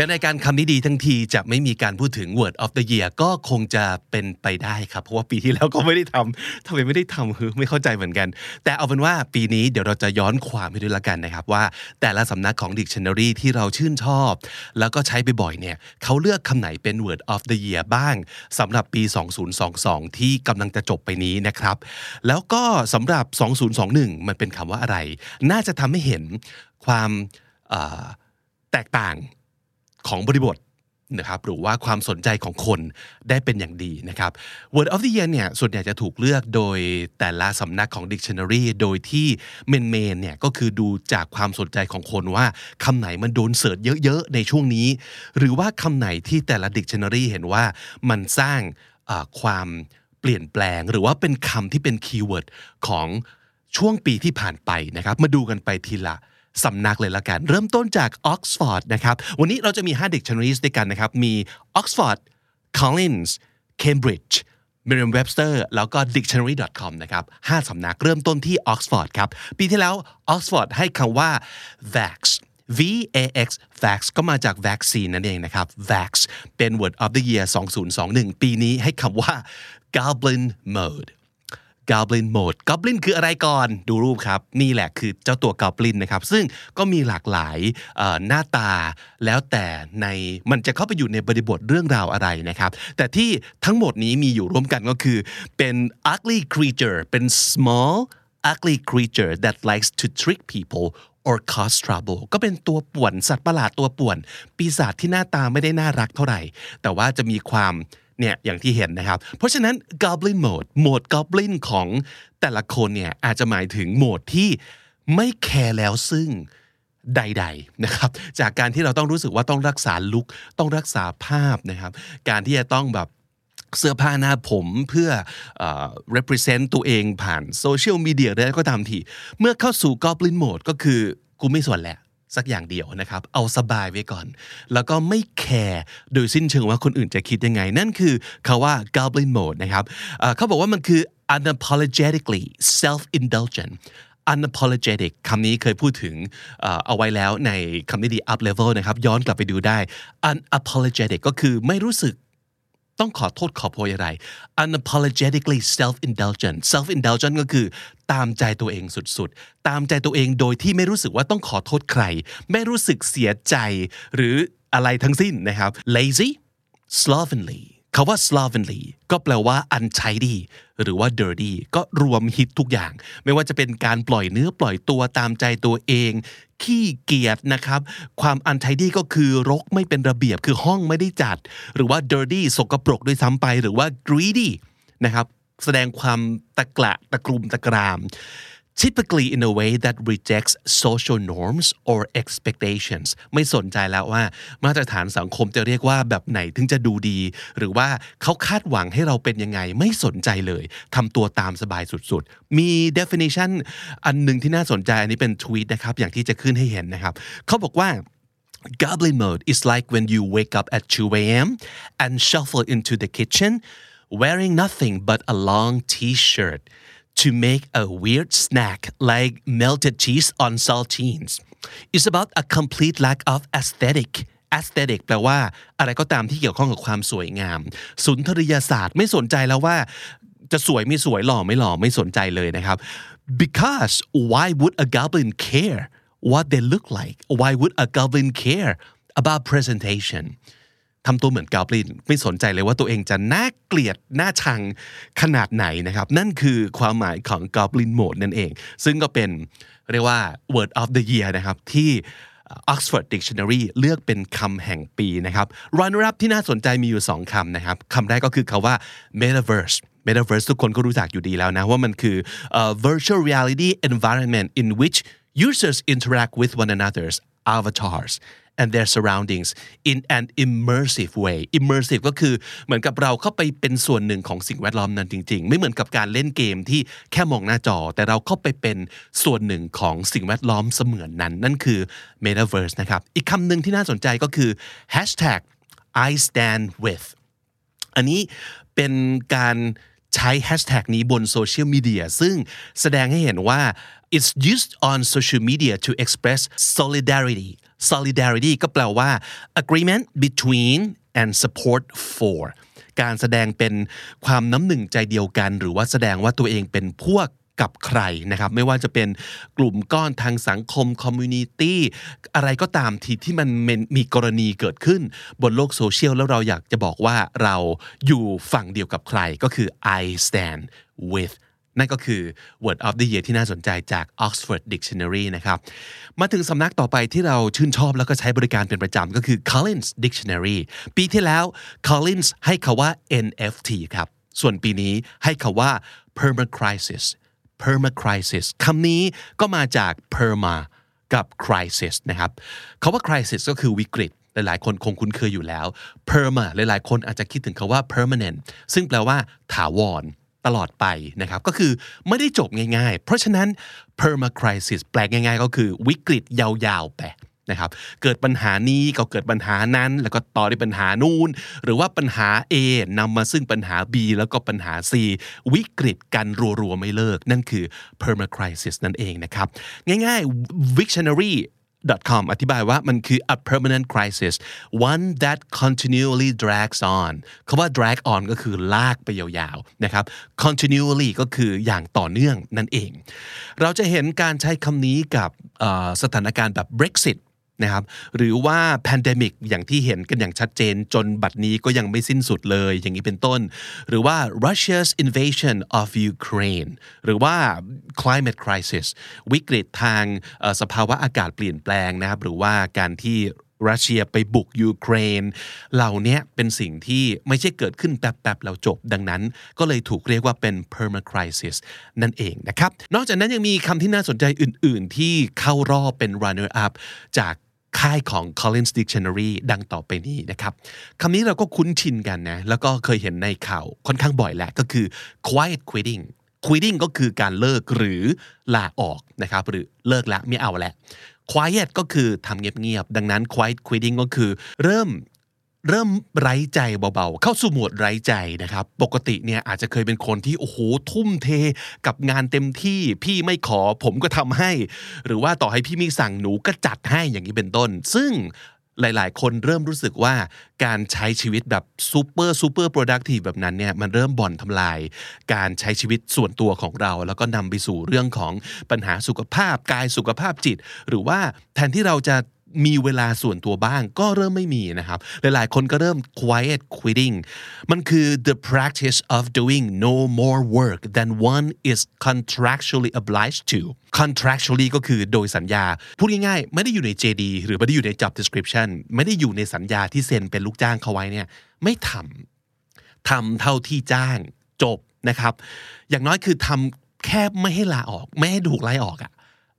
เป็นรายการคำนี้ดีทั้งทีจะไม่มีการพูดถึง word of the year ก็คงจะเป็นไปได้ครับ เพราะว่าปีที่แล้วก็ไม่ได้ทำทำไมไม่ได้ทำคือไม่เข้าใจเหมือนกัน แต่เอาเป็นว่าปีนี้เดี๋ยวเราจะย้อนความให้ด้วยละกันนะครับ ว่าแต่ละสำนักของ dictionary ที่เราชื่นชอบ แล้วก็ใช้ไปบ่อยเนี่ยเขาเลือกคำไหนเป็น word of the year บ้างสำหรับปี 2022 ที่กำลังจะจบไปนี้นะครับ แล้วก็สำหรับ 2021 มันเป็นคำว่าอะไร น่าจะทำให้เห็นความแตกต่าง ของบริบทนะครับหรือว่าความสนใจของคนได้เป็นอย่างดีนะครับ Word of the Year เนี่ยส่วนใหญ่จะถูกเลือกโดยแต่ละสำนักของ Dictionary โดยที่ main main เนี่ยก็คือดูจากความสนใจของคนว่าคำไหนมันโดน search เยอะๆ ในช่วงนี้ หรือว่าคำไหนที่แต่ละ Dictionary เห็นว่ามันสร้างความเปลี่ยนแปลง หรือว่าเป็นคำที่เป็น keyword ของช่วงปีที่ผ่านไปนะครับ มาดูกันไปทีละ สำนักเลยละกัน เริ่มต้นจากออกซฟอร์ดนะครับ วันนี้เราจะมี5 dictionaries ด้วยกันนะครับ มี Oxford Collins Cambridge Merriam Webster แล้วก็ dictionary.com นะครับ5สำนักเริ่มต้นที่ Oxford ครับ ปีที่แล้ว Oxford ให้คำว่า vax V A X vax ก็มาจากวัคซีนนั่นเองนะครับ vax เป็น word of the year 2021 ปีนี้ให้คำว่า goblin mode Goblin Mode Goblin คืออะไรก่อนดูรูปครับนี่แหละคือเจ้าตัว Goblin นะครับซึ่งก็มีหลากหลายหน้าตาแล้วแต่ในมันจะเข้าไปอยู่ในบริบทเรื่องราวอะไรนะครับแต่ที่ทั้งหมดนี้มีอยู่ร่วมกันก็คือเป็น ugly creature เป็น small ugly creature that likes to trick people or cause trouble ก็เป็นตัวป่วนสัตว์ประหลาดตัวป่วน ปีศาจที่หน้าตาไม่ได้น่ารักเท่าไหร่ แต่ว่าจะมีความ เนี่ยอย่างที่เห็นนะครับ เพราะฉะนั้น Goblin Mode โหมด Goblin ของแต่ละคนเนี่ยอาจจะหมายถึงโหมดที่ไม่แคร์แล้วซึ่งใดๆนะครับจากการที่เราต้องรู้สึกว่าต้องรักษาลุคต้องรักษาภาพนะครับการที่จะต้องแบบเสื้อผ้าหน้าผมเพื่อเอ่อ represent ตัวเองผ่านโซเชียลมีเดียได้ก็ตามทีเมื่อเข้าสู่ Goblin Mode ก็คือกูไม่สนแหละ สักอย่างเดียวนะครับ เอาสบายไว้ก่อน แล้วก็ไม่แคร์โดยสิ้นเชิงว่าคนอื่นจะคิดยังไง นั่นคือคาว่า Goblin Mode นะครับเขาบอกว่ามันคือ unapologetically self-indulgent unapologetic คำนี้เคยพูดถึงเอ่อเอาไว้แล้วในคำนี้ดี up level นะครับ ย้อนกลับไปดูได้ unapologetic ก็คือไม่รู้สึก ต้องขอโทษขอโพยอะไร unapologetically self-indulgent self-indulgent ก็คือ ตามใจตัวเองสุดๆ ตามใจตัวเองโดยที่ไม่รู้สึกว่าต้องขอโทษใคร ไม่รู้สึกเสียใจหรืออะไรทั้งสิ้นนะครับ lazy slovenly คาว่า slovenly ก็แปลว่า untidy หรือว่า dirty ก็รวมฮิตทุกอย่าง ไม่ว่าจะเป็นการปล่อยเนื้อปล่อยตัวตามใจตัวเอง ขี้เกียจนะครับ ความ untidy ก็คือรกไม่เป็นระเบียบคือห้องไม่ได้จัด หรือว่า dirty สกปรกด้วยซ้ำไป หรือว่า greedy นะครับ แสดงความตะกละตะกรุมตะกราม typically in a way that rejects social norms or expectations ไม่สนใจแล้วว่ามาตรฐานสังคมจะเรียกว่าแบบไหนถึงจะดูดี หรือว่าเขาคาดหวังให้เราเป็นยังไงไม่สนใจเลยทำตัวตามสบายสุดๆ มี definition อันหนึ่งที่น่าสนใจอันนี้เป็นทวีตนะครับ อย่างที่จะขึ้นให้เห็นนะครับ เขาบอกว่า Goblin mode is like when you wake up at 2 a.m. and shuffle into the kitchen wearing nothing but a long t-shirt to make a weird snack like melted cheese on saltines. It's about a complete lack of aesthetic aesthetic แปลว่าอะไรก็ตามที่เกี่ยวข้องกับความสวยงาม สุนทรียศาสตร์ไม่สนใจแล้วว่า จะสวยไม่สวยหล่อไม่หล่อไม่สนใจเลยนะครับ because why would a goblin care what they look like why would a goblin care about presentation ทำตัวเหมือนกาบลินไม่สนใจเลยว่าตัวเองจะน่าเกลียดน่าชังขนาดไหนนะครับ นั่นคือความหมายของกาบลินโหมดนั่นเอง ซึ่งก็เป็นเรียกว่า word of the year นะครับที่ Oxford Dictionary เลือกเป็นคำแห่งปีนะครับ runner up ที่น่าสนใจมีอยู่ 2คำนะครับคำแรกก็คือคาว่า metaverse metaverse ทุกคนก็รู้จักอยู่ดีแล้วนะ ว่ามันคือ virtual reality environment in which users interact with one another's avatars and their surroundings in an immersive way immersive ก็คือเหมือนกับเราเข้าไปเป็นส่วนหนึ่งของสิ่งแวดล้อมนั้นจริง ๆ ไม่เหมือนกับการเล่นเกมที่แค่มองหน้าจอ แต่เราเข้าไปเป็นส่วนหนึ่งของสิ่งแวดล้อมเสมือนนั้น นั่นคือ metaverse นะครับ อีกคำหนึ่งที่น่าสนใจก็คือ hashtag I stand with อันนี้เป็นการใช้แฮชแท็กนี้บนโซเชียลมีเดียซึ่งแสดงให้เห็นว่า it's used on social media to express solidarity solidarity ก็แปลว่า agreement between and support for การแสดงเป็นความน้ำหนึ่งใจเดียวกัน หรือว่าแสดงว่าตัวเองเป็นพวกกับใครนะครับไม่ว่าจะเป็นกลุ่มก้อนทางสังคม community อะไรก็ตามที่ที่มันมีกรณีเกิดขึ้นบนโลกโซเชียลแล้วเราอยากจะบอกว่าเราอยู่ฝั่งเดียวกับใครก็คือ I stand with นั่นก็คือ word of the year ที่น่าสนใจจาก Oxford Dictionary นะครับ มาถึงสำนักต่อไปที่เราชื่นชอบแล้วก็ใช้บริการเป็นประจำก็คือ Collins Dictionary ปีที่แล้ว Collins ให้คาว่า NFT ครับ ส่วนปีนี้ให้คาว่า permacrisis permacrisis คำนี้ก็มาจาก perma กับ crisis นะครับคาว่า crisis ก็คือวิกฤต หลายๆ คนคงคุ้นเคยอยู่แล้ว perma หลายๆ คนอาจจะคิดถึงคาว่า permanent ซึ่งแปลว่าถาวร ตลอดไปนะครับก็คือไม่ได้จบง่ายๆ เพราะฉะนั้น perma crisis แปลง่ายๆ ก็คือวิกฤตยาวๆไปนะครับเกิดปัญหานี้ก็เกิดปัญหานั้น แล้วก็ต่อด้วยปัญหานู่นหรือว่าปัญหา A นำมาซึ่งปัญหา B แล้วก็ปัญหา C วิกฤตกันรัวๆไม่เลิก นั่นคือ perma crisis นั่นเองนะครับ ง่ายๆ Wiktionary com อธิบายว่ามันคือ a permanent crisis one that continually drags on คาว่า drag on ก็คือลากไปยาวๆนะครับ continually ก็คืออย่างต่อเนื่องนั่นเอง เราจะเห็นการใช้คำนี้กับสถานการณ์แบบ Brexit นะครับหรือว่า pandemic อย่างที่เห็นกันอย่างชัดเจนจนบัดนี้ก็ยังไม่สิ้นสุดเลยอย่างนี้เป็นต้น หรือว่า Russia's invasion of Ukraine หรือว่า climate crisis วิกฤตทางสภาวะอากาศเปลี่ยนแปลงนะครับหรือว่าการที่รัสเซียไปบุกยูเครน เหล่านี้เป็นสิ่งที่ไม่ใช่เกิดขึ้นแป๊บๆแล้วจบ ดังนั้น ก็เลยถูกเรียกว่าเป็น perma crisis นั่นเองนะครับ นอกจากนั้นยังมีคำที่น่าสนใจอื่น ๆ ที่เข้ารอบเป็น runner up จาก ค่ายของ Collins Dictionary ดังต่อไปนี้นะครับคำนี้เราก็คุ้นชินกันนะ แล้วก็เคยเห็นในข่าวค่อนข้างบ่อยแหละก็คือ quiet quitting quitting ก็คือการเลิกหรือลาออกนะครับหรือเลิกละไม่เอาแล้ว quiet ก็คือทำเงียบๆ ดังนั้น quiet quitting ก็คือเริ่ม เริ่มไร้ใจเบาๆ เข้าสู่หมวดไร้ใจนะครับ ปกติเนี่ยอาจจะเคยเป็นคนที่โอ้โหทุ่มเทกับงานเต็มที่พี่ไม่ขอผมก็ทำให้ หรือว่าต่อให้พี่มีสั่งหนูก็จัดให้อย่างนี้เป็นต้น ซึ่งหลายๆ คนเริ่มรู้สึกว่าการใช้ชีวิตแบบ super super productive แบบนั้นเนี่ยมันเริ่มบ่อนทำลาย การใช้ชีวิตส่วนตัวของเรา แล้วก็นำไปสู่เรื่องของปัญหาสุขภาพกายสุขภาพจิต หรือว่าแทนที่เราจะ มีเวลาส่วนตัวบ้างก็เริ่มไม่มีนะครับ หลายๆ คนก็เริ่ม quiet quitting มันคือ the practice of doing no more work than one is contractually obliged to contractually ก็คือโดยสัญญา พูดง่ายๆ ไม่ได้อยู่ใน JD หรือไม่ได้อยู่ใน job description ไม่ได้อยู่ในสัญญาที่เซ็นเป็นลูกจ้างเขาไว้เนี่ย ไม่ทำทำเท่าที่จ้างจบนะครับ อย่างน้อยคือทำแค่ไม่ให้ลาออก ไม่ให้ถูกไล่ออกอะ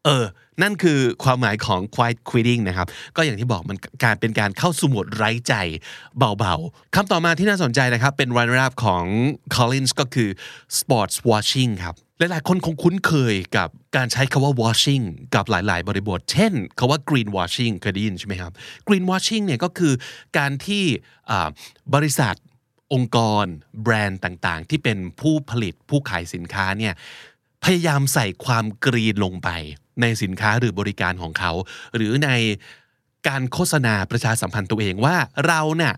เออ นั่นคือความหมายของ quiet quitting นะครับ ก็อย่างที่บอกมันการเป็นการเข้าสู่โหมดไร้ใจเบาๆคำต่อมาที่น่าสนใจนะครับ เป็น runner up ของ Collins ก็คือ sports washing ครับ หลายๆ คนคงคุ้นเคยกับการใช้คาว่า washing กับหลาย ๆ บริบท เช่นคาว่า green washing เคยได้ยินใช่ไหมครับ green washing เนี่ยก็คือการที่บริษัทองค์กร แบรนด์ต่างๆ ที่เป็นผู้ผลิตผู้ขายสินค้าเนี่ยพยายามใส่ความกรีนลงไป ในสินค้าหรือบริการของเขา หรือในการโฆษณาประชาสัมพันธ์ตัวเองว่าเราเนะ่ย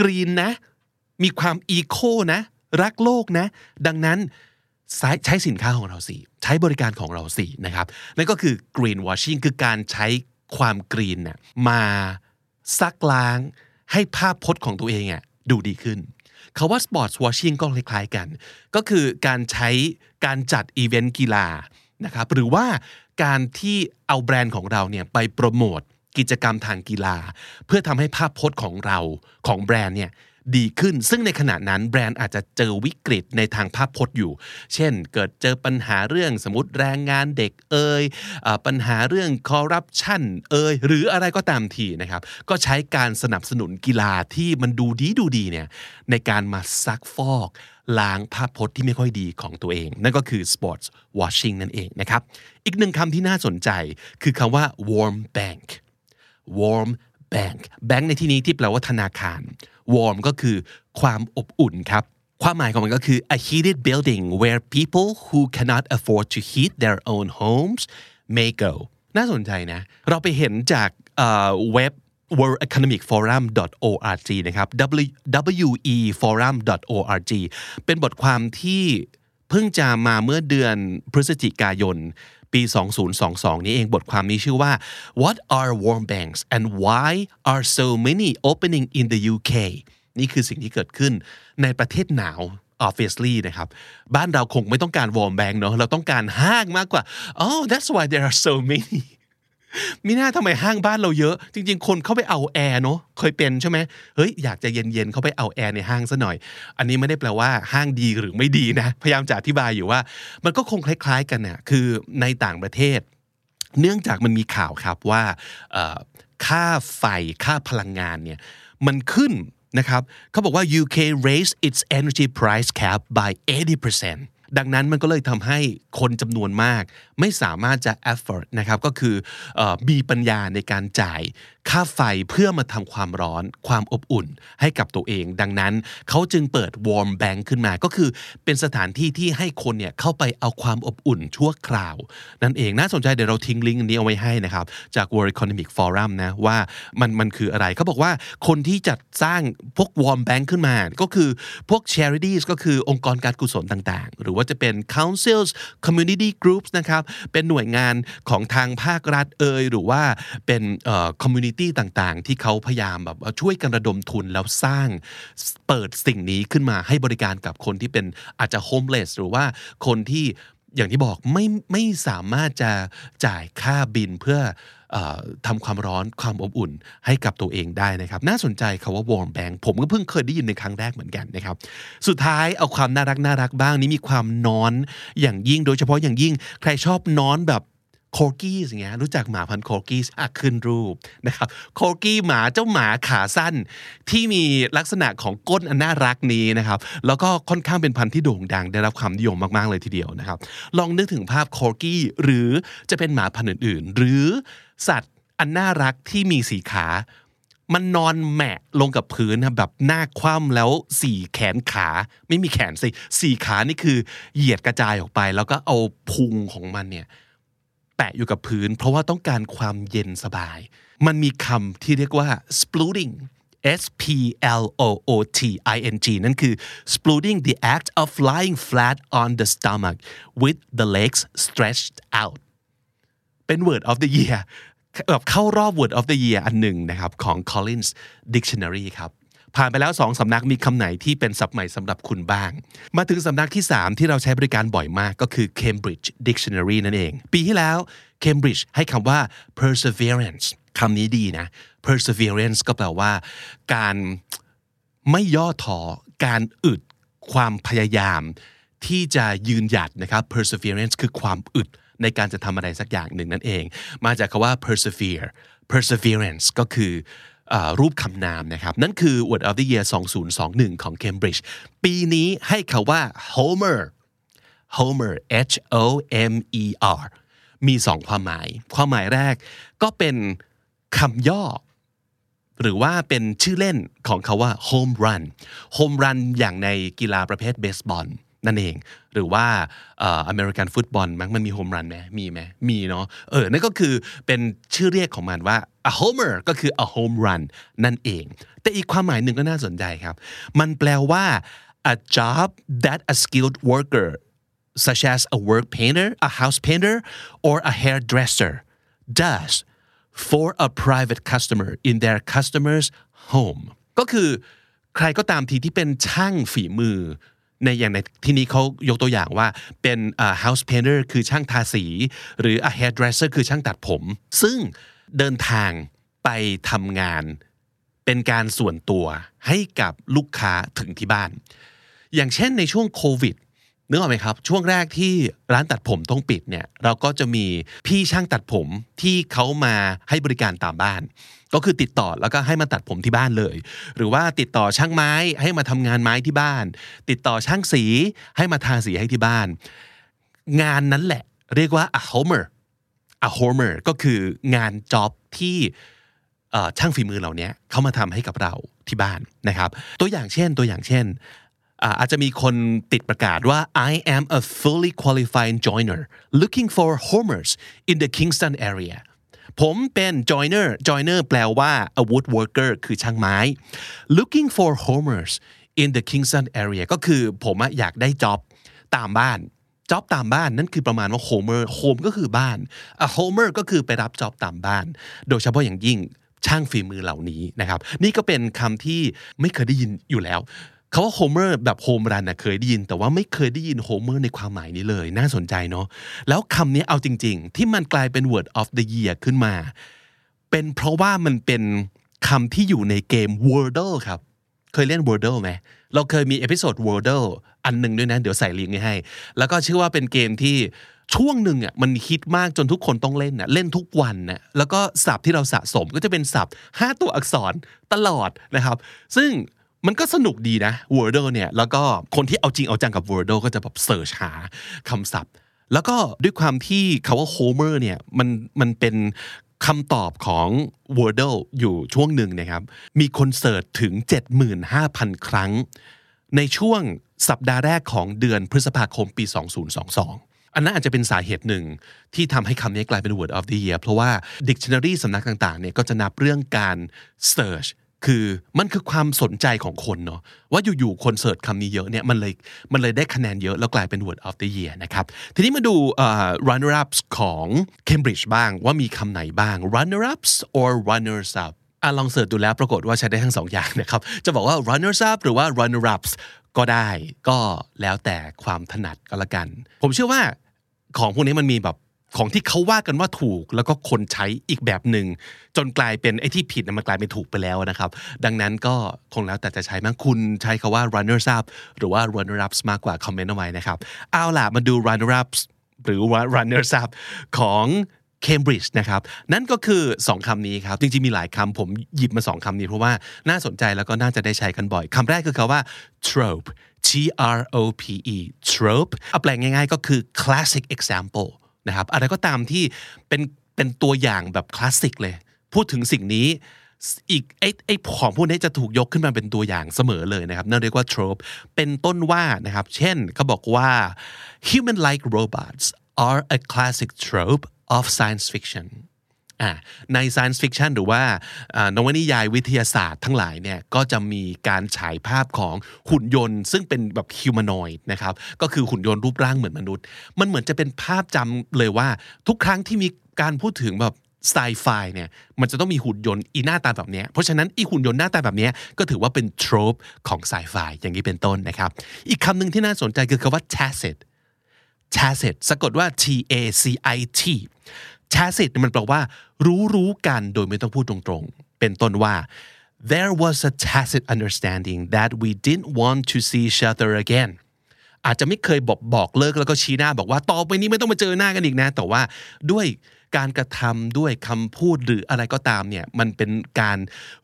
กรีนนะ มีความอีโคนะ รักโลกนะ ดังนั้นใช้สินค้าของเราสิใช้บริการของเราสินะครับนั่นก็คือ green washing คือการใช้ความ green เนี่ยมาซักล้างให้ภาพพจน์ของตัวเองอะดูดีขึ้นคำว่า sports washing ก็คล้ายๆกัน ก็คือการใช้การจัดอีเวนต์กีฬา นะครับหรือว่าการที่เอาแบรนด์ของเราเนี่ยไปโปรโมทกิจกรรมทางกีฬา เพื่อทำให้ภาพพจน์ของเราของแบรนด์เนี่ย ดีขึ้น ซึ่งในขณะนั้นแบรนด์อาจจะเจอวิกฤตในทางภาพพจน์อยู่ เช่น เกิดเจอปัญหาเรื่องสมมติแรงงานเด็กเอ่ย ปัญหาเรื่องคอร์รัปชันเอ่ยหรืออะไรก็ตามทีนะครับ ก็ใช้การสนับสนุนกีฬาที่มันดูดีดูดีเนี่ยในการมาซักฟอกล้างภาพพจน์ที่ไม่ค่อยดีของตัวเอง นั่นก็คือ sports washing นั่นเองนะครับ อีกหนึ่งคำที่น่าสนใจคือคำว่า warm bank warm bank bank ในที่นี้ที่แปลว่าธนาคาร warm ก็คือความอบอุ่นครับ ความหมายของมันก็คือ a heated building where people who cannot afford to heat their own homes may go น่าสนใจนะ เราไปเห็นจากเว็บ worldeconomicforum.org นะครับ weforum.org เป็นบทความที่เพิ่งจะมาเมื่อเดือนพฤศจิกายน ปี 2022 นี้เองบทความนี้ชื่อว่า What are warm banks and why are so many opening in the UK นี่คือสิ่งที่เกิดขึ้นในประเทศหนาว obviously นะครับ บ้านเราคงไม่ต้องการ warm bank เนาะเราต้องการห้างมากกว่า oh that's why there are so many มีหน้าทำไมห้างบ้านเราเยอะ จริง ๆ คนเข้าไปเอาแอร์เนาะเคยเป็นใช่ไหมเฮ้ยอยากจะเย็นๆเข้าไปเอาแอร์ในห้างซะหน่อย อันนี้ไม่ได้แปลว่าห้างดีหรือไม่ดีนะ พยายามจะอธิบายอยู่ว่า มันก็คงคล้าย ๆ กันนะ่ะคือในต่างประเทศ เนื่องจากมันมีข่าวครับว่าค่าไฟค่าพลังงานเนี่ยมันขึ้นนะครับเขาบอกว่า UK raised its energy price cap by 80% ดังนั้นมันก็เลยทำให้คนจำนวนมาก ไม่สามารถจะ effort นะครับก็คืออมีปัญญาในการจ่ายค่าไฟเพื่อมาทำความร้อน ความอบอุ่นให้กับตัวเอง ดังนั้นเขาจึงเปิด warm bank ขึ้นมาก็คือเป็นสถานที่ที่ให้คนเนี่ยเข้าไปเอาความอบอุ่นชั่วคราว นั่นเองน่าสนใจเดี๋ยวเราทิ้งลิงก์นี้เอาไว้ให้นะครับจาก World Economic Forum นะว่ามันมันคืออะไรเขาบอกว่าคนที่จัดสร้างพวก warm bank ขึ้นมา ก็คือพวก charities ก็คือองค์กรการกุศลต่างๆ หรือว่าจะเป็น councils community groups นะครับ เป็นหน่วยงานของทางภาครัฐเอยหรือว่าเป็น community ต่างๆ ที่เขาพยายามแบบช่วยกันระดมทุนแล้วสร้างเปิดสิ่งนี้ขึ้นมาให้บริการกับคนที่เป็นอาจจะโฮมเลสหรือว่าคนที่อย่างที่บอกไม่ไม่สามารถจะจ่ายค่าบินเพื่อ ทำความร้อนความอบอุ่นให้กับตัวเองได้นะครับ น่าสนใจคาว่า warm bank ผมก็เพิ่งเคยได้ยินในครั้งแรกเหมือนกันนะครับ สุดท้ายเอาความน่ารักน่ารักบ้างนี้มีความนอนอย่างยิ่งโดยเฉพาะอย่างยิ่ง ใครชอบนอนแบบคอร์กี้อย่างเงี้ยรู้จักหมาพันธุ์คอร์กี้อะขึ้นรูปนะครับคอร์กี้หมาเจ้าหมาขาสั้น ที่มีลักษณะของก้นอันน่ารักนี้นะครับแล้วก็ค่อนข้างเป็นพันธุ์ที่โด่งดัง ได้รับความนิยมมากๆเลยทีเดียวนะครับ ลองนึกถึงภาพคอร์กี้หรือจะเป็นหมาพันธุ์อื่น ๆ หรือ สัตว์อันน่ารักที่มีสี่ขา มันนอนแหมะลงกับพื้นนะแบบหน้าคว่ำแล้วสี่แขนขา ไม่มีแขนสิสี่ขานี่คือเหยียดกระจายออกไป แล้วก็เอาพุงของมันเนี่ยแปะอยู่กับพื้น เพราะว่าต้องการความเย็นสบาย มันมีคำที่เรียกว่า splooting S P L O O T I N G นั่นคือ splooting the act of lying flat on the stomach with the legs stretched out เป็น word of the year แบบเข้ารอบ word of the year อันหนึ่งนะครับของ Collins Dictionary ครับผ่านไปแล้ว 2สำนักมีคำไหนที่เป็นศัพท์ใหม่สำหรับคุณบ้าง มาถึงสำนักที่ 3 ที่เราใช้บริการบ่อยมากก็คือ Cambridge Dictionary นั่นเอง ปีที่แล้ว Cambridge ให้คำว่า perseverance คำนี้ดีนะ perseverance ก็แปลว่า การไม่ย่อท้อการอึดความพยายามที่จะยืนหยัดนะครับ perseverance คือความอึด ในการจะทำอะไรสักอย่างหนึ่งนั่นเอง มาจากคาว่า persevere perseverance ก็คือรูปคำนามนะครับ นั่นคือ Word of the Year 2021 ของ Cambridge ปีนี้ให้คาว่า Homer Homer H O M E R มีสองความหมาย ความหมายแรกก็เป็นคำย่อ หรือว่าเป็นชื่อเล่นของคาว่า home run home run อย่างในกีฬาประเภทเบสบอล นั่นเอง หรือว่าอเมริกันฟุตบอลมันมีโฮมรันไหมมีไหมมีเนาะเออนั่นก็คือเป็นชื่อเรียกของมันว่า a homer ก็คือ a home run นั่นเอง แต่อีกความหมายหนึ่งก็น่าสนใจครับ มันแปลว่า a job that a skilled worker such as a work painter a house painter or a hairdresser does for a private customer in their customer's home ก็คือใครก็ตามทีที่เป็นช่างฝีมือ ในอย่างในที่นี้เขายกตัวอย่างว่าเป็น house painter คือช่างทาสี หรือ a hairdresser คือช่างตัดผม ซึ่งเดินทางไปทำงาน เป็นการส่วนตัวให้กับลูกค้าถึงที่บ้าน อย่างเช่นในช่วงโควิดนึกออกไหมครับ ช่วงแรกที่ร้านตัดผมต้องปิดเนี่ยเราก็จะมีพี่ช่างตัดผมที่เขามาให้บริการตามบ้าน ก็คือติดต่อแล้วก็ให้มาตัดผมที่บ้านเลย หรือว่าติดต่อช่างไม้ให้มาทำงานไม้ที่บ้าน ติดต่อช่างสีให้มาทาสีให้ที่บ้าน งานนั้นแหละ เรียกว่า a homer a homer ก็คืองานจ็อบที่ช่างฝีมือเหล่านี้เขามาทำให้กับเราที่บ้านนะครับ ตัวอย่างเช่นตัวอย่างเช่น อาจจะมีคนติดประกาศว่า I am a fully qualified joiner looking for homers in the Kingston area ผมเป็น joiner joiner แปลว่า a woodworker คือช่างไม้ looking for homers in the Kingston area ก็คือผมอยากได้จ็อบตามบ้านจ็อบตามบ้านนั่นคือประมาณว่า homer home ก็คือบ้าน a homer ก็คือไปรับจ็อบตามบ้าน โดยเฉพาะอย่างยิ่งช่างฝีมือเหล่านี้นะครับ นี่ก็เป็นคำที่ไม่เคยได้ยินอยู่แล้ว คาว่า homer แบบโฮมรันนะเคยได้ยิน แต่ว่าไม่เคยได้ยิน homer ในความหมายนี้เลย น่าสนใจเนาะแล้วคำนี้เอาจริง ๆ ที่มันกลายเป็น word of the year ขึ้นมา เป็นเพราะว่ามันเป็นคำที่อยู่ในเกม Wordle ครับ เคยเล่น Wordle ไหมเราเคยมี episode Wordle อันหนึ่งด้วยนะ เดี๋ยวใส่ลิงก์ให้ แล้วก็เชื่อว่าเป็นเกมที่ช่วงหนึ่งอะมันฮิตมากจนทุกคนต้องเล่นอะเล่นทุกวันน่ะแล้วก็ศัพท์ที่เราสะสมก็จะเป็นศัพท์ 5 ตัวอักษรตลอดนะครับ ซึ่ง มันก็สนุกดีนะ Wordle เนี่ย แล้วก็คนที่เอาจริงเอาจังกับ Wordle ก็จะแบบเสิร์ชหาคำศัพท์ แล้วก็ด้วยความที่คาว่า Homer เนี่ย มันมันเป็นคำตอบของ Wordle อยู่ช่วงหนึ่งนะครับ มีคนเสิร์ชถึง 75,000 ครั้ง ในช่วงสัปดาห์แรกของเดือนพฤษภาคมปี 2022อันนั้นอาจจะเป็นสาเหตุหนึ่งที่ทำให้คำนี้กลายเป็น word of the year เพราะว่า dictionary สำนักต่างๆเนี่ยก็จะนับเรื่องการ search คือมันคือความสนใจของคนเนาะว่าอยู่ๆคนเสิร์ชคำนี้เยอะเนี่ยมันเลยมันเลยได้คะแนนเยอะแล้วกลายเป็น word of the year นะครับทีนี้มาดู uh, runner ups ของ Cambridge บ้างว่ามีคำไหนบ้าง runner ups or runners up อะลองเสิร์ชดูแล้วปรากฏว่าใช้ได้ทั้งสองอย่างนะครับ จะบอกว่า runners up หรือว่า runner ups ก็ได้ก็แล้วแต่ความถนัดก็แล้วกัน ผมเชื่อว่าของพวกนี้มันมีแบบ ของที่เขาว่ากันว่าถูกแล้วก็คนใช้อีกแบบหนึ่งจนกลายเป็นไอ้ที่ผิดมันกลายเป็นถูกไปแล้วนะครับ ดังนั้นก็คงแล้วแต่จะใช้มั้งคุณใช้คาว่า runners up หรือว่า runner ups มากกว่าคอมเมนต์เอาไว้นะครับเอาล่ะมาดู runner ups หรือว่า runners up ของ Cambridge นะครับนั่นก็คือ 2คำนี้ครับ จริงๆ มีหลายคำผมหยิบมา 2คำนี้ เพราะว่าน่าสนใจแล้วก็น่าจะได้ใช้กันบ่อยคำแรกคือคาว่า trope T R O P E trope เอาแปลงง่ายๆ ก็คือ classic example นะครับอะไรก็ตามที่เป็นเป็นตัวอย่างแบบคลาสสิกเลย พูดถึงสิ่งนี้อีกไอ้ไอ้ของพวกนี้จะถูกยกขึ้นมาเป็นตัวอย่างเสมอเลยนะครับนั่นเรียกว่า trope เป็นต้นว่านะครับเช่นเขาบอกว่า human like robots are a classic trope of science fiction ใน science fiction หรือว่านวนิยายวิทยาศาสตร์ทั้งหลายเนี่ยก็จะมีการฉายภาพของหุ่นยนต์ ซึ่งเป็นแบบ humanoid นะครับก็คือหุ่นยนต์รูปร่างเหมือนมนุษย์ มันเหมือนจะเป็นภาพจำเลยว่า ทุกครั้งที่มีการพูดถึงแบบไซไฟเนี่ยมันจะต้องมีหุ่นยนต์อีหน้าตาแบบนี้เพราะฉะนั้นอีหุ่นยนต์หน้าตาแบบนี้ก็ถือว่าเป็นโทรปของไซไฟอย่างนี้เป็นต้นนะครับ อีกคำหนึ่งที่น่าสนใจคือคำว่า tacit tacit สะกดว่า T A C I T tacit มันแปลว่า รู้รู้กันโดยไม่ต้องพูดตรงๆ เป็นต้นว่า there was a tacit understanding that we didn't want to see each other again อาจจะไม่เคยบอกบอกเลิกแล้วก็ชี้หน้าบอกว่าต่อไปนี้ไม่ต้องมาเจอหน้ากันอีกนะ แต่ว่าด้วยการกระทำด้วยคำพูดหรืออะไรก็ตามเนี่ยมันเป็นการ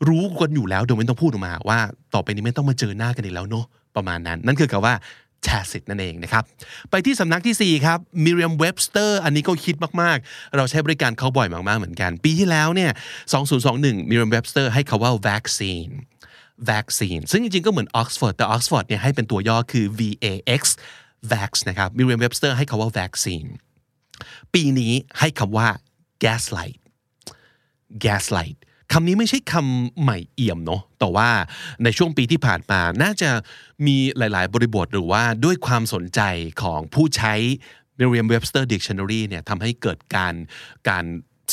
รู้กันอยู่แล้วโดยไม่ต้องพูดออกมาว่า ต่อไปนี้ไม่ต้องมาเจอหน้ากันอีกแล้วเนาะประมาณนั้น นั่นคือคำว่า tacit นั่นเองนะครับ ไปที่สำนักที่ 4 ครับ Merriam Webster อันนี้ก็คิดมาก ๆ เราใช้บริการเขาบ่อยมาก ๆ เหมือนกัน ปีที่แล้วเนี่ย 2021 Merriam Webster ให้คาว่า vaccine vaccine ซึ่งจริง ๆ ก็เหมือน Oxford แต่ Oxford เนี่ยให้เป็นตัวย่อคือ VAX vax นะครับ Merriam Webster ให้คาว่า vaccine ปีนี้ให้คำว่า gaslight gaslight คำนี้ไม่ใช่คำใหม่เอี่ยมเนาะแต่ว่าในช่วงปีที่ผ่านมาน่าจะมีหลาย ๆ บริบทหรือว่าด้วยความสนใจของผู้ใช้ Merriam-Webster Dictionary เนี่ยทำให้เกิดการการ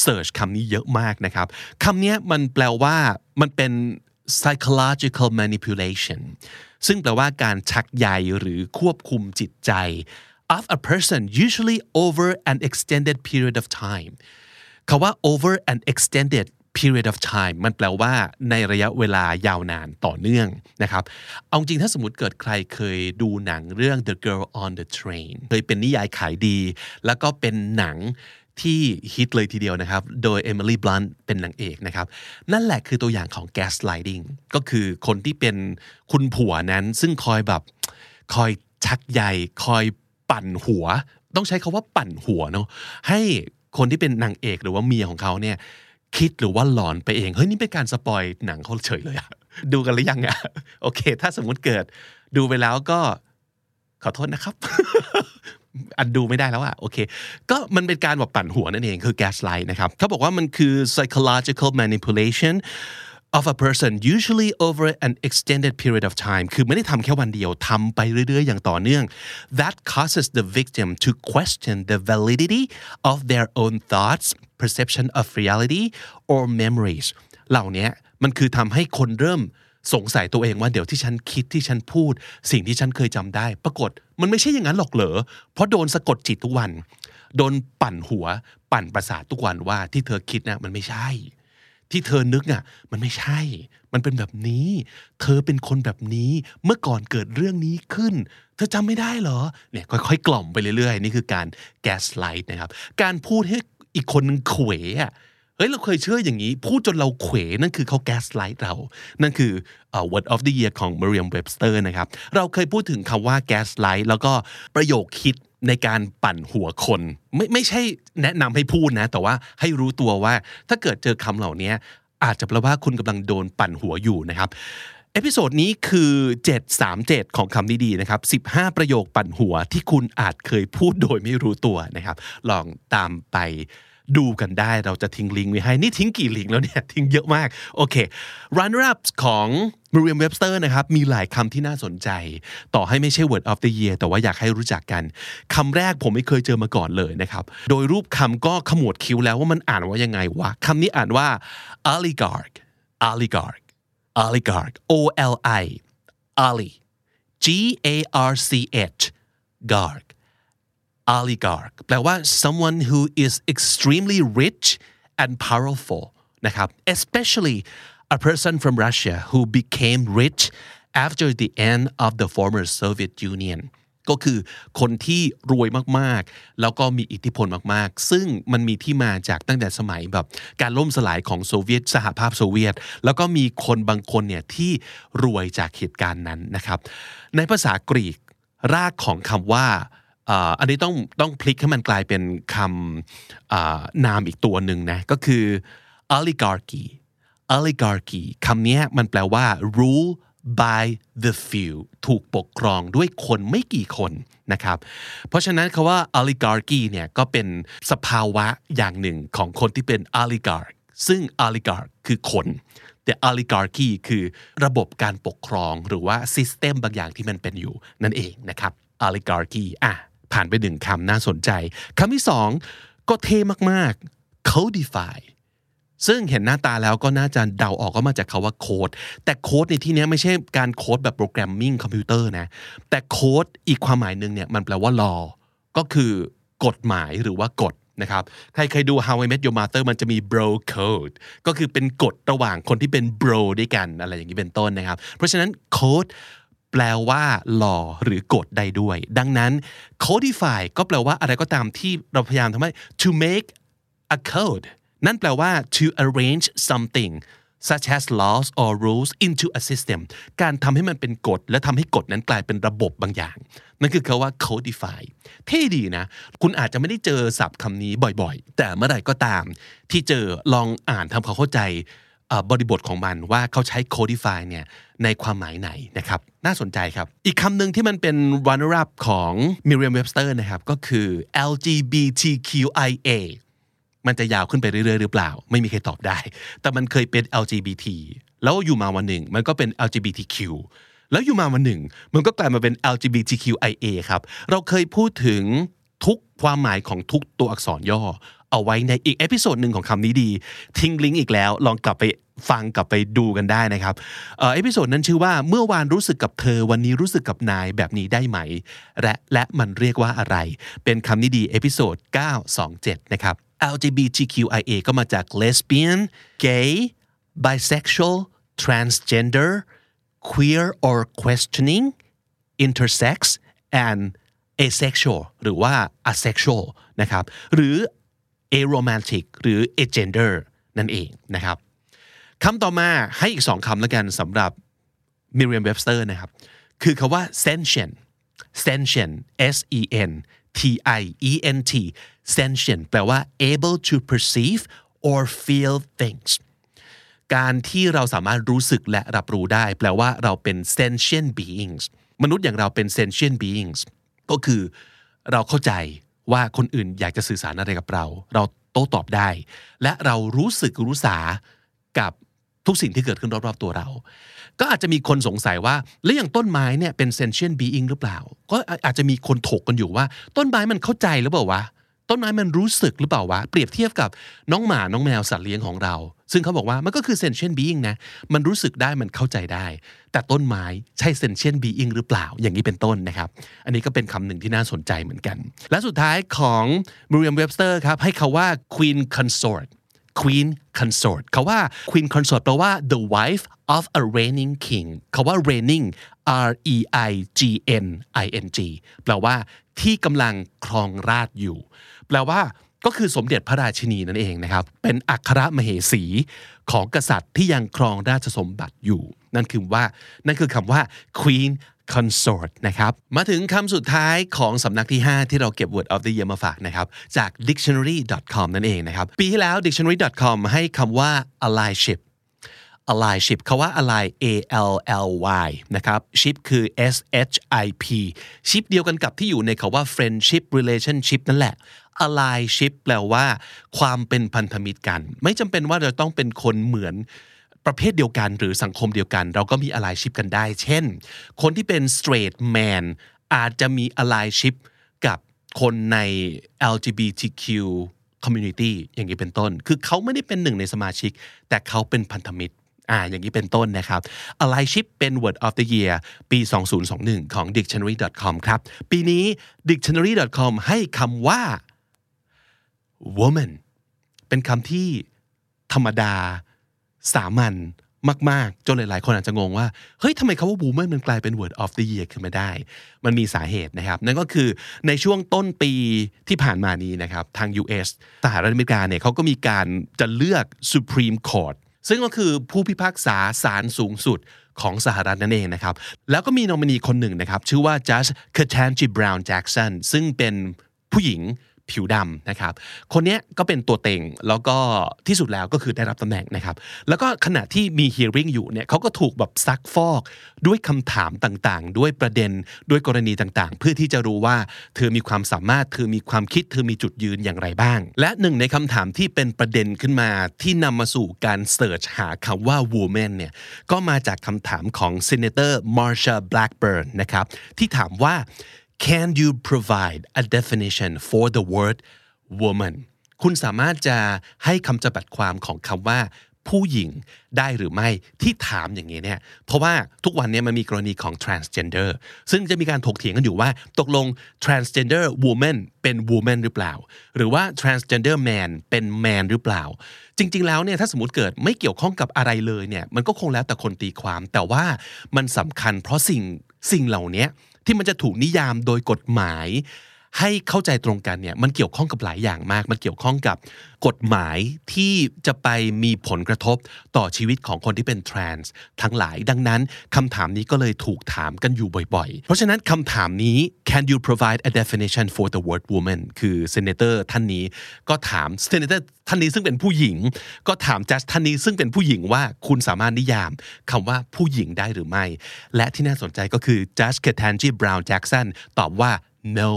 เสิร์ชคำนี้เยอะมากนะครับคำนี้มันแปลว่ามันเป็น psychological manipulation ซึ่งแปลว่าการชักใยหรือควบคุมจิตใจ of a person usually over an extended period of time คาว่า over an extended period of time มันแปลว่าในระยะเวลายาวนานต่อเนื่องนะครับ เอาจริงถ้าสมมติเกิดใครเคยดูหนังเรื่อง The Girl on the Train เคยเป็นนิยายขายดี แล้วก็เป็นหนังที่ฮิตเลยทีเดียวนะครับ โดยเอมิลี่บลันต์เป็นนางเอกนะครับ นั่นแหละคือตัวอย่างของ gaslighting ก็คือคนที่เป็นคุณผัวนั้น ซึ่งคอยแบบคอยชักใยคอยปั่นหัว ต้องใช้คำว่าปั่นหัวเนาะให้คนที่เป็นนางเอกหรือว่าเมียของเขาเนี่ย คิดหรือว่าหลอนไปเอง เฮ้ย นี่เป็นการ spoil หนังเขาเฉยเลยอะดูกันหรือยังอะโอเค ถ้าสมมุติเกิด ดูไปแล้วก็ขอโทษนะครับ อันดูไม่ได้แล้วอะโอเค ก็มันเป็นการแบบปั่นหัวนั่นเองคือ gaslight นะครับเขาบอกว่ามันคือ psychological manipulation of a person usually over an extended period of time คือไม่ได้ทำแค่วันเดียวทำไปเรื่อยๆ อย่างต่อเนื่อง that causes the victim to question the validity of their own thoughts perception of reality or memories เหล่านี้มันคือทำให้คนเริ่มสงสัยตัวเองว่าเดี๋ยวที่ฉันคิดที่ฉันพูด สิ่งที่ฉันเคยจำได้ ปรากฏมันไม่ใช่อย่างนั้นหรอกเหรอ เพราะโดนสะกดจิตทุกวัน โดนปั่นหัว ปั่นประสาททุกวันว่าที่เธอคิดนะมันไม่ใช่ ที่เธอนึกอะมันไม่ใช่ มันเป็นแบบนี้ เธอเป็นคนแบบนี้เมื่อก่อนเกิดเรื่องนี้ขึ้น เธอจำไม่ได้เหรอเนี่ยค่อยๆกล่อมไปเรื่อยๆ นี่คือการแกสไลท์นะครับ การพูดให้อีกคนนึงเขวอะ เฮ้ยเราเคยเชื่ออย่างนี้ พูดจนเราเขวนั่นคือเขา gaslight เรา นั่นคือ uh, word of the year ของ Merriam Webster นะครับ เราเคยพูดถึงคำว่า gaslight แล้วก็ประโยคฮิตในการปั่นหัวคน ไม่ไม่ใช่แนะนำให้พูดนะ แต่ว่าให้รู้ตัวว่าถ้าเกิดเจอคำเหล่านี้อาจจะแปลว่าคุณกำลังโดนปั่นหัวอยู่นะครับ episode นี้คือ 737 ของคำนี้ดีนะครับ 15 ประโยคปั่นหัวที่คุณอาจเคยพูดโดยไม่รู้ตัวนะครับ ลองตามไป ดูกันได้เราจะทิ้งลิงก์ไว้ให้ นี่ทิ้งกี่ลิงก์แล้วเนี่ย ทิ้งเยอะมาก โอเค runner up ของ Merriam Webster นะครับ มีหลายคำที่น่าสนใจ ต่อให้ไม่ใช่ word of the year แต่ว่าอยากให้รู้จักกันคำแรกผมไม่เคยเจอมาก่อนเลยนะครับ โดยรูปคำก็ขมวดคิ้วแล้วว่ามันอ่านว่ายังไงวะคำนี้อ่านว่า oligarch oligarch oligarch O L I oli G A R C H garg oligarch แปลว่า someone who is extremely rich and powerful นะครับ especially a person from Russia who became rich after the end of the former Soviet Union ก็คือคนที่รวยมากๆ แล้วก็มีอิทธิพลมากๆ ซึ่งมันมีที่มาจากตั้งแต่สมัยแบบการล่มสลายของโซเวียต สหภาพโซเวียต แล้วก็มีคนบางคนเนี่ยที่รวยจากเหตุการณ์นั้นนะครับ ในภาษากรีกรากของคำว่า อันนี้ต้องต้องพลิกให้มันกลายเป็นคำนามอีกตัวหนึ่งนะ ก็คือ oligarchy oligarchy คำนี้มันแปลว่า rule by the few ถูกปกครองด้วยคนไม่กี่คนนะครับ เพราะฉะนั้นคาว่า oligarchy เนี่ยก็เป็นสภาวะอย่างหนึ่งของคนที่เป็น oligarch ซึ่ง oligarch คือคน แต่ oligarchy คือระบบการปกครองหรือว่า system บางอย่างที่มันเป็นอยู่นั่นเองนะครับ oligarchy อะ ผ่านไปหนึ่งคำน่าสนใจคำที่สองก็เท่มากๆ codify ซึ่งเห็นหน้าตาแล้วก็น่าจะเดาออกก็มาจากคำว่าโค้ดแต่โค้ดในที่นี้ไม่ใช่การโค้ดแบบ programming คอมพิวเตอร์นะ แต่โค้ดอีกความหมายหนึ่งเนี่ยมันแปลว่า law ก็คือกฎหมายหรือว่ากฎนะครับ ใครเคยดู How I Met Your Mother มันจะมี bro code ก็คือเป็นกฎระหว่างคนที่เป็น bro ด้วยกันอะไรอย่างนี้เป็นต้นนะครับ เพราะฉะนั้นโค้ด แปลว่า law หรือกฎใดด้วย ดังนั้น codify ก็แปลว่าอะไรก็ตามที่เราพยายามทำให้ to make a code นั่นแปลว่า to arrange something such as laws or rules into a system การทำให้มันเป็นกฎ และทำให้กฎนั้นกลายเป็นระบบบางอย่าง นั่นคือคาว่า codify เท่ดีนะ คุณอาจจะไม่ได้เจอศัพท์คำนี้บ่อยๆ แต่เมื่อไหร่ก็ตาม ที่เจอลองอ่านทำความเข้าใจ บริบทของมันว่าเขาใช้ codify เนี่ยในความหมายไหนนะครับ น่าสนใจครับ อีกคำหนึ่งที่มันเป็น runner up ของ Merriam-Webster นะครับ ก็คือ LGBTQIA มันจะยาวขึ้นไปเรื่อยๆ หรือเปล่า ไม่มีใครตอบได้ แต่มันเคยเป็น LGBT แล้วอยู่มาวันหนึ่ง มันก็เป็น LGBTQ แล้วอยู่มาวันหนึ่ง มันก็กลายมาเป็น LGBTQIA ครับ เราเคยพูดถึงทุกความหมายของทุกตัวอักษรย่อ เอาไว้ในอีก episode หนึ่งของคำนี้ดี ทิ้งลิงก์อีกแล้ว ลองกลับไปฟังกลับไปดูกันได้นะครับ episode นั้นชื่อว่าเมื่อวานรู้สึกกับเธอวันนี้รู้สึกกับนายแบบนี้ได้ไหม และและมันเรียกว่าอะไร เป็นคำนี้ดี episode 927 นะครับ LGBTQIA ก็มาจาก lesbian gay bisexual transgender queer or questioning intersex and asexual หรือว่า asexual นะครับ หรือ aromantic หรือ agender นั่นเองนะครับคำต่อมาให้อีกสองคำแล้วกันสำหรับ Merriam-Webster นะครับ คือคาว่า sentient sentient s e n t i e n t sentient แปลว่า able to perceive or feel things การที่เราสามารถรู้สึกและรับรู้ได้ แปลว่าเราเป็น sentient beings มนุษย์อย่างเราเป็น sentient beings ก็คือเราเข้าใจ ว่าคนอื่นอยากจะสื่อสารอะไรกับเรา เราโต้ตอบได้ และเรารู้สึกรู้สากับทุกสิ่งที่เกิดขึ้นรอบๆตัวเรา ก็อาจจะมีคนสงสัยว่า แล้วอย่างต้นไม้เนี่ยเป็น sentient being หรือเปล่า ก็อาจจะมีคนถกกันอยู่ว่า ต้นไม้มันเข้าใจหรือเปล่าวะ ต้นไม้มันรู้สึกหรือเปล่าวะ เปรียบเทียบกับน้องหมาน้องแมวสัตว์เลี้ยงของเรา ซึ่งเขาบอกว่ามันก็คือ sentient being นะ มันรู้สึกได้มันเข้าใจได้ แต่ต้นไม้ใช่ sentient being หรือเปล่า อย่างนี้เป็นต้นนะครับ อันนี้ก็เป็นคำหนึ่งที่น่าสนใจเหมือนกัน และสุดท้ายของ Merriam-Webster ครับให้คาว่า queen consort queen consort เขาว่า queen consort แปลว่า the wife of a reigning king เขาว่า reigning R E I G N I N G แปลว่าที่กำลังครองราชอยู่ แปลว่าก็คือสมเด็จพระราชินีนั่นเองนะครับ เป็นอัครมเหสีของกษัตริย์ที่ยังครองราชสมบัติอยู่ นั่นคือว่านั่นคือคำว่า queen consort นะครับ มาถึงคำสุดท้ายของสำนักที่ 5 ที่เราเก็บ word of the year มาฝากนะครับ จาก dictionary.com นั่นเองนะครับ ปีที่แล้ว dictionary.com ให้คำว่า allyship allyship คาว่า ally a l l y นะครับ ship คือ s h i p ship เดียวกันกับที่อยู่ในคาว่า friendship relationship นั่นแหละ allyship แปลว่า ความเป็นพันธมิตรกัน ไม่จำเป็นว่าเราต้องเป็นคนเหมือน ประเภทเดียวกันหรือสังคมเดียวกัน เราก็มี allyship กันได้ เช่น คนที่เป็น straight man อาจจะมี allyship กับคนใน LGBTQ community อย่างนี้เป็นต้น คือเขาไม่ได้เป็นหนึ่งในสมาชิก แต่เขาเป็นพันธมิตรอ่าอย่างนี้เป็นต้นนะครับ allyship เป็น word of the year ปี 2021 ของ dictionary.com ครับ ปีนี้ dictionary.com ให้คำว่า woman เป็นคำที่ธรรมดา สามัญมาก ๆ จนหลาย ๆ คนอาจจะงงว่า เฮ้ยทำไมคาว่า woman มันกลายเป็น word of the year ขึ้นมาได้ มันมีสาเหตุนะครับ นั่นก็คือในช่วงต้นปีที่ผ่านมานี้นะครับ ทาง US สหรัฐอเมริกาเนี่ยเขาก็มีการจะเลือก Supreme Court ซึ่งก็คือผู้พิพากษาศาลสูงสุดของสหรัฐนั่นเองนะครับ แล้วก็มีนอมินีคนหนึ่งนะครับ ชื่อว่า Judge Ketanji Brown Jackson ซึ่งเป็นผู้หญิง ผิวดำนะครับ คนนี้ก็เป็นตัวเต็งแล้วก็ที่สุดแล้วก็คือได้รับตำแหน่งนะครับ แล้วก็ขณะที่มี hearing อยู่เนี่ยเขาก็ถูกแบบซักฟอกด้วยคำถามต่างๆ ด้วยประเด็นด้วยกรณีต่างๆ เพื่อที่จะรู้ว่าเธอมีความสามารถ เธอมีความคิด เธอมีจุดยืนอย่างไรบ้าง และหนึ่งในคำถามที่เป็นประเด็นขึ้นมาที่นำมาสู่การเสิร์ชหาคำว่า woman เนี่ยก็มาจากคำถามของ Senator Marsha Blackburn นะครับที่ถามว่า Can you provide a definition for the word woman คุณสามารถจะให้คำจำกัดความของคำว่าผู้หญิงได้หรือไม่ที่ถามอย่างนี้เนี่ยเพราะว่าทุกวันนี้มันมีกรณีของ transgender ซึ่งจะมีการถกเถียงกันอยู่ว่า ตกลง transgender woman เป็น woman หรือเปล่า หรือว่า transgender man เป็น man หรือเปล่า จริง ๆ แล้วเนี่ยถ้าสมมติเกิดไม่เกี่ยวข้องกับอะไรเลยเนี่ยมันก็คงแล้วแต่คนตีความ แต่ว่ามันสำคัญเพราะสิ่งสิ่งเหล่านี้ ที่มันจะถูกนิยามโดยกฎหมาย ให้เข้าใจตรงกันเนี่ยมันเกี่ยวข้องกับหลายอย่างมาก มันเกี่ยวข้องกับกฎหมายที่จะไปมีผลกระทบต่อชีวิตของคนที่เป็นทรานส์ทั้งหลาย ดังนั้นคำถามนี้ก็เลยถูกถามกันอยู่บ่อยๆ เพราะฉะนั้นคำถามนี้ can you provide a definition for the word woman คือ senator ท่านนี้ก็ถาม senator ท่านนี้ซึ่งเป็นผู้หญิง ก็ถามจัสท่านนี้ซึ่งเป็นผู้หญิงว่าคุณสามารถนิยามคำว่าผู้หญิงได้หรือไม่ และที่น่าสนใจก็คือ judge Ketanji Brown Jackson ตอบว่า no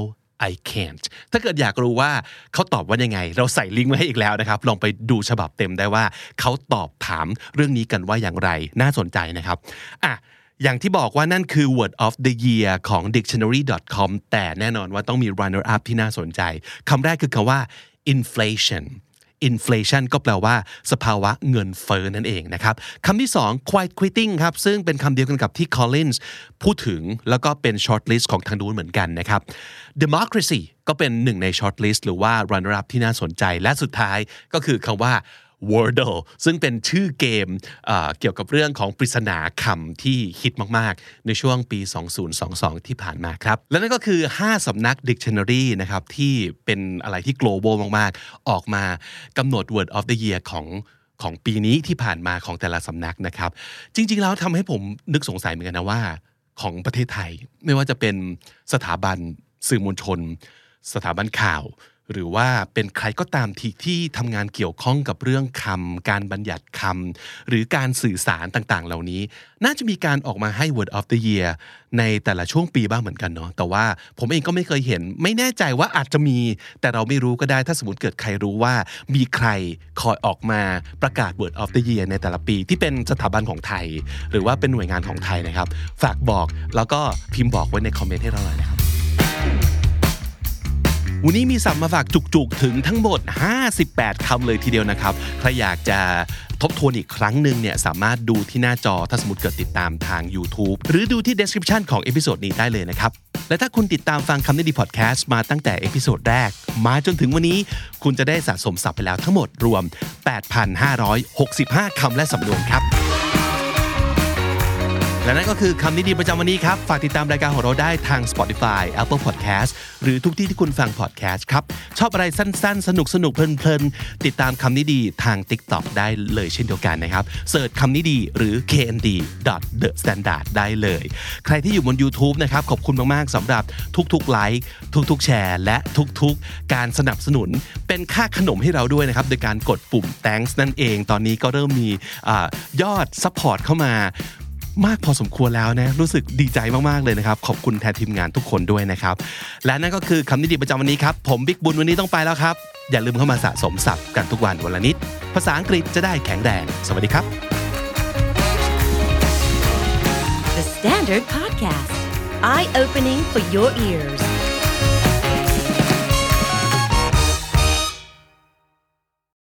I can't ถ้าเกิดอยากรู้ว่าเขาตอบว่ายังไง เราใส่ลิงก์ไว้ให้อีกแล้วนะครับ ลองไปดูฉบับเต็มได้ว่าเขาตอบถามเรื่องนี้กันว่าอย่างไร น่าสนใจนะครับ อะอย่างที่บอกว่านั่นคือ word of the year ของ dictionary.com แต่แน่นอนว่าต้องมี runner up ที่น่าสนใจ คำแรกคือคำว่า inflation inflation ก็แปลว่า สภาวะเงินเฟ้อนั่นเองนะครับคำที่สอง quiet quitting ครับ ซึ่งเป็นคำเดียวกันกับที่ Collins พูดถึงแล้วก็เป็น short list ของทางนู้นเหมือนกันนะครับ democracy ก็เป็นหนึ่งใน short list หรือว่า runner up ที่น่าสนใจและสุดท้ายก็คือคำว่า Wordle ซึ่งเป็นชื่อเกมเกี่ยวกับเรื่องของปริศนาคำที่ฮิตมากๆ ในช่วงปี 2022 ที่ผ่านมาครับ และนั่นก็คือ 5สำนัก Dictionary นะครับที่เป็นอะไรที่ global มากๆ ออกมากำหนด Word of the Year ของของปีนี้ที่ผ่านมาของแต่ละสำนักนะครับ จริง ๆ แล้วทำให้ผมนึกสงสัยเหมือนกันนะว่า ของประเทศไทย ไม่ว่าจะเป็นสถาบันสื่อมวลชน สถาบันข่าว หรือว่าเป็นใครก็ตามที่ที่ทำงานเกี่ยวข้องกับเรื่องคำการบัญญัติคำหรือการสื่อสารต่างๆ เหล่านี้ น่าจะมีการออกมาให้ Word of the Year ในแต่ละช่วงปีบ้างเหมือนกันเนาะแต่ว่าผมเองก็ไม่เคยเห็น ไม่แน่ใจว่าอาจจะมี แต่เราไม่รู้ก็ได้ถ้าสมมติเกิดใครรู้ว่า มีใครคอยออกมาประกาศ Word of the Year ในแต่ละปี ที่เป็นสถาบันของไทย หรือว่าเป็นหน่วยงานของไทยนะครับ ฝากบอกแล้วก็พิมพ์บอกไว้ในคอมเมนต์ให้เราหน่อยนะครับ วันนี้มีศัพท์มาฝากจุกๆ ถึงทั้งหมด 58คำเลยทีเดียวนะครับ ใครอยากจะทบทวนอีกครั้งหนึ่งเนี่ยสามารถดูที่หน้าจอถ้าสมมติเกิดติดตามทาง YouTube หรือดูที่ description ของ episode นี้ได้เลยนะครับ และถ้าคุณติดตามฟังคำนี้ดีพอดแคสต์มาตั้งแต่ episode แรก มาจนถึงวันนี้ คุณจะได้สะสมศัพท์ไปแล้วทั้งหมดรวม 8,565 คำและสำนวนครับ และนั่นก็คือคำนิดีประจำวันนี้ครับ ฝากติดตามรายการของเราได้ทาง Spotify Apple Podcast หรือทุกที่ที่คุณฟัง podcast ครับ ชอบอะไรสั้นๆ สนุกสนุกเพลินๆ ติดตามคำนิดีทาง TikTok ได้เลยเช่นเดียวกันนะครับเสิร์ชคำนิดีหรือ knd the standard ได้เลย ใครที่อยู่บน YouTube นะครับ ขอบคุณมากๆสำหรับทุกๆไลค์ทุกๆแชร์ และทุกๆ การสนับสนุนเป็นค่าขนมให้เราด้วยนะครับโดยการกดปุ่ม thanks นั่นเอง ตอนนี้ก็เริ่มมีอยอด support เข้ามา มากพอสมควรแล้วนะ รู้สึกดีใจมากๆเลยนะครับ ขอบคุณแทนทีมงานทุกคนด้วยนะครับ และนั่นก็คือคำนิยมประจำวันนี้ครับ ผมบิ๊กบุญวันนี้ต้องไปแล้วครับ อย่าลืมเข้ามาสะสมศัพท์กันทุกวันวันละนิด ภาษาอังกฤษจะได้แข็งแรง สวัสดีครับ The Standard Podcast Eye Opening for Your Ears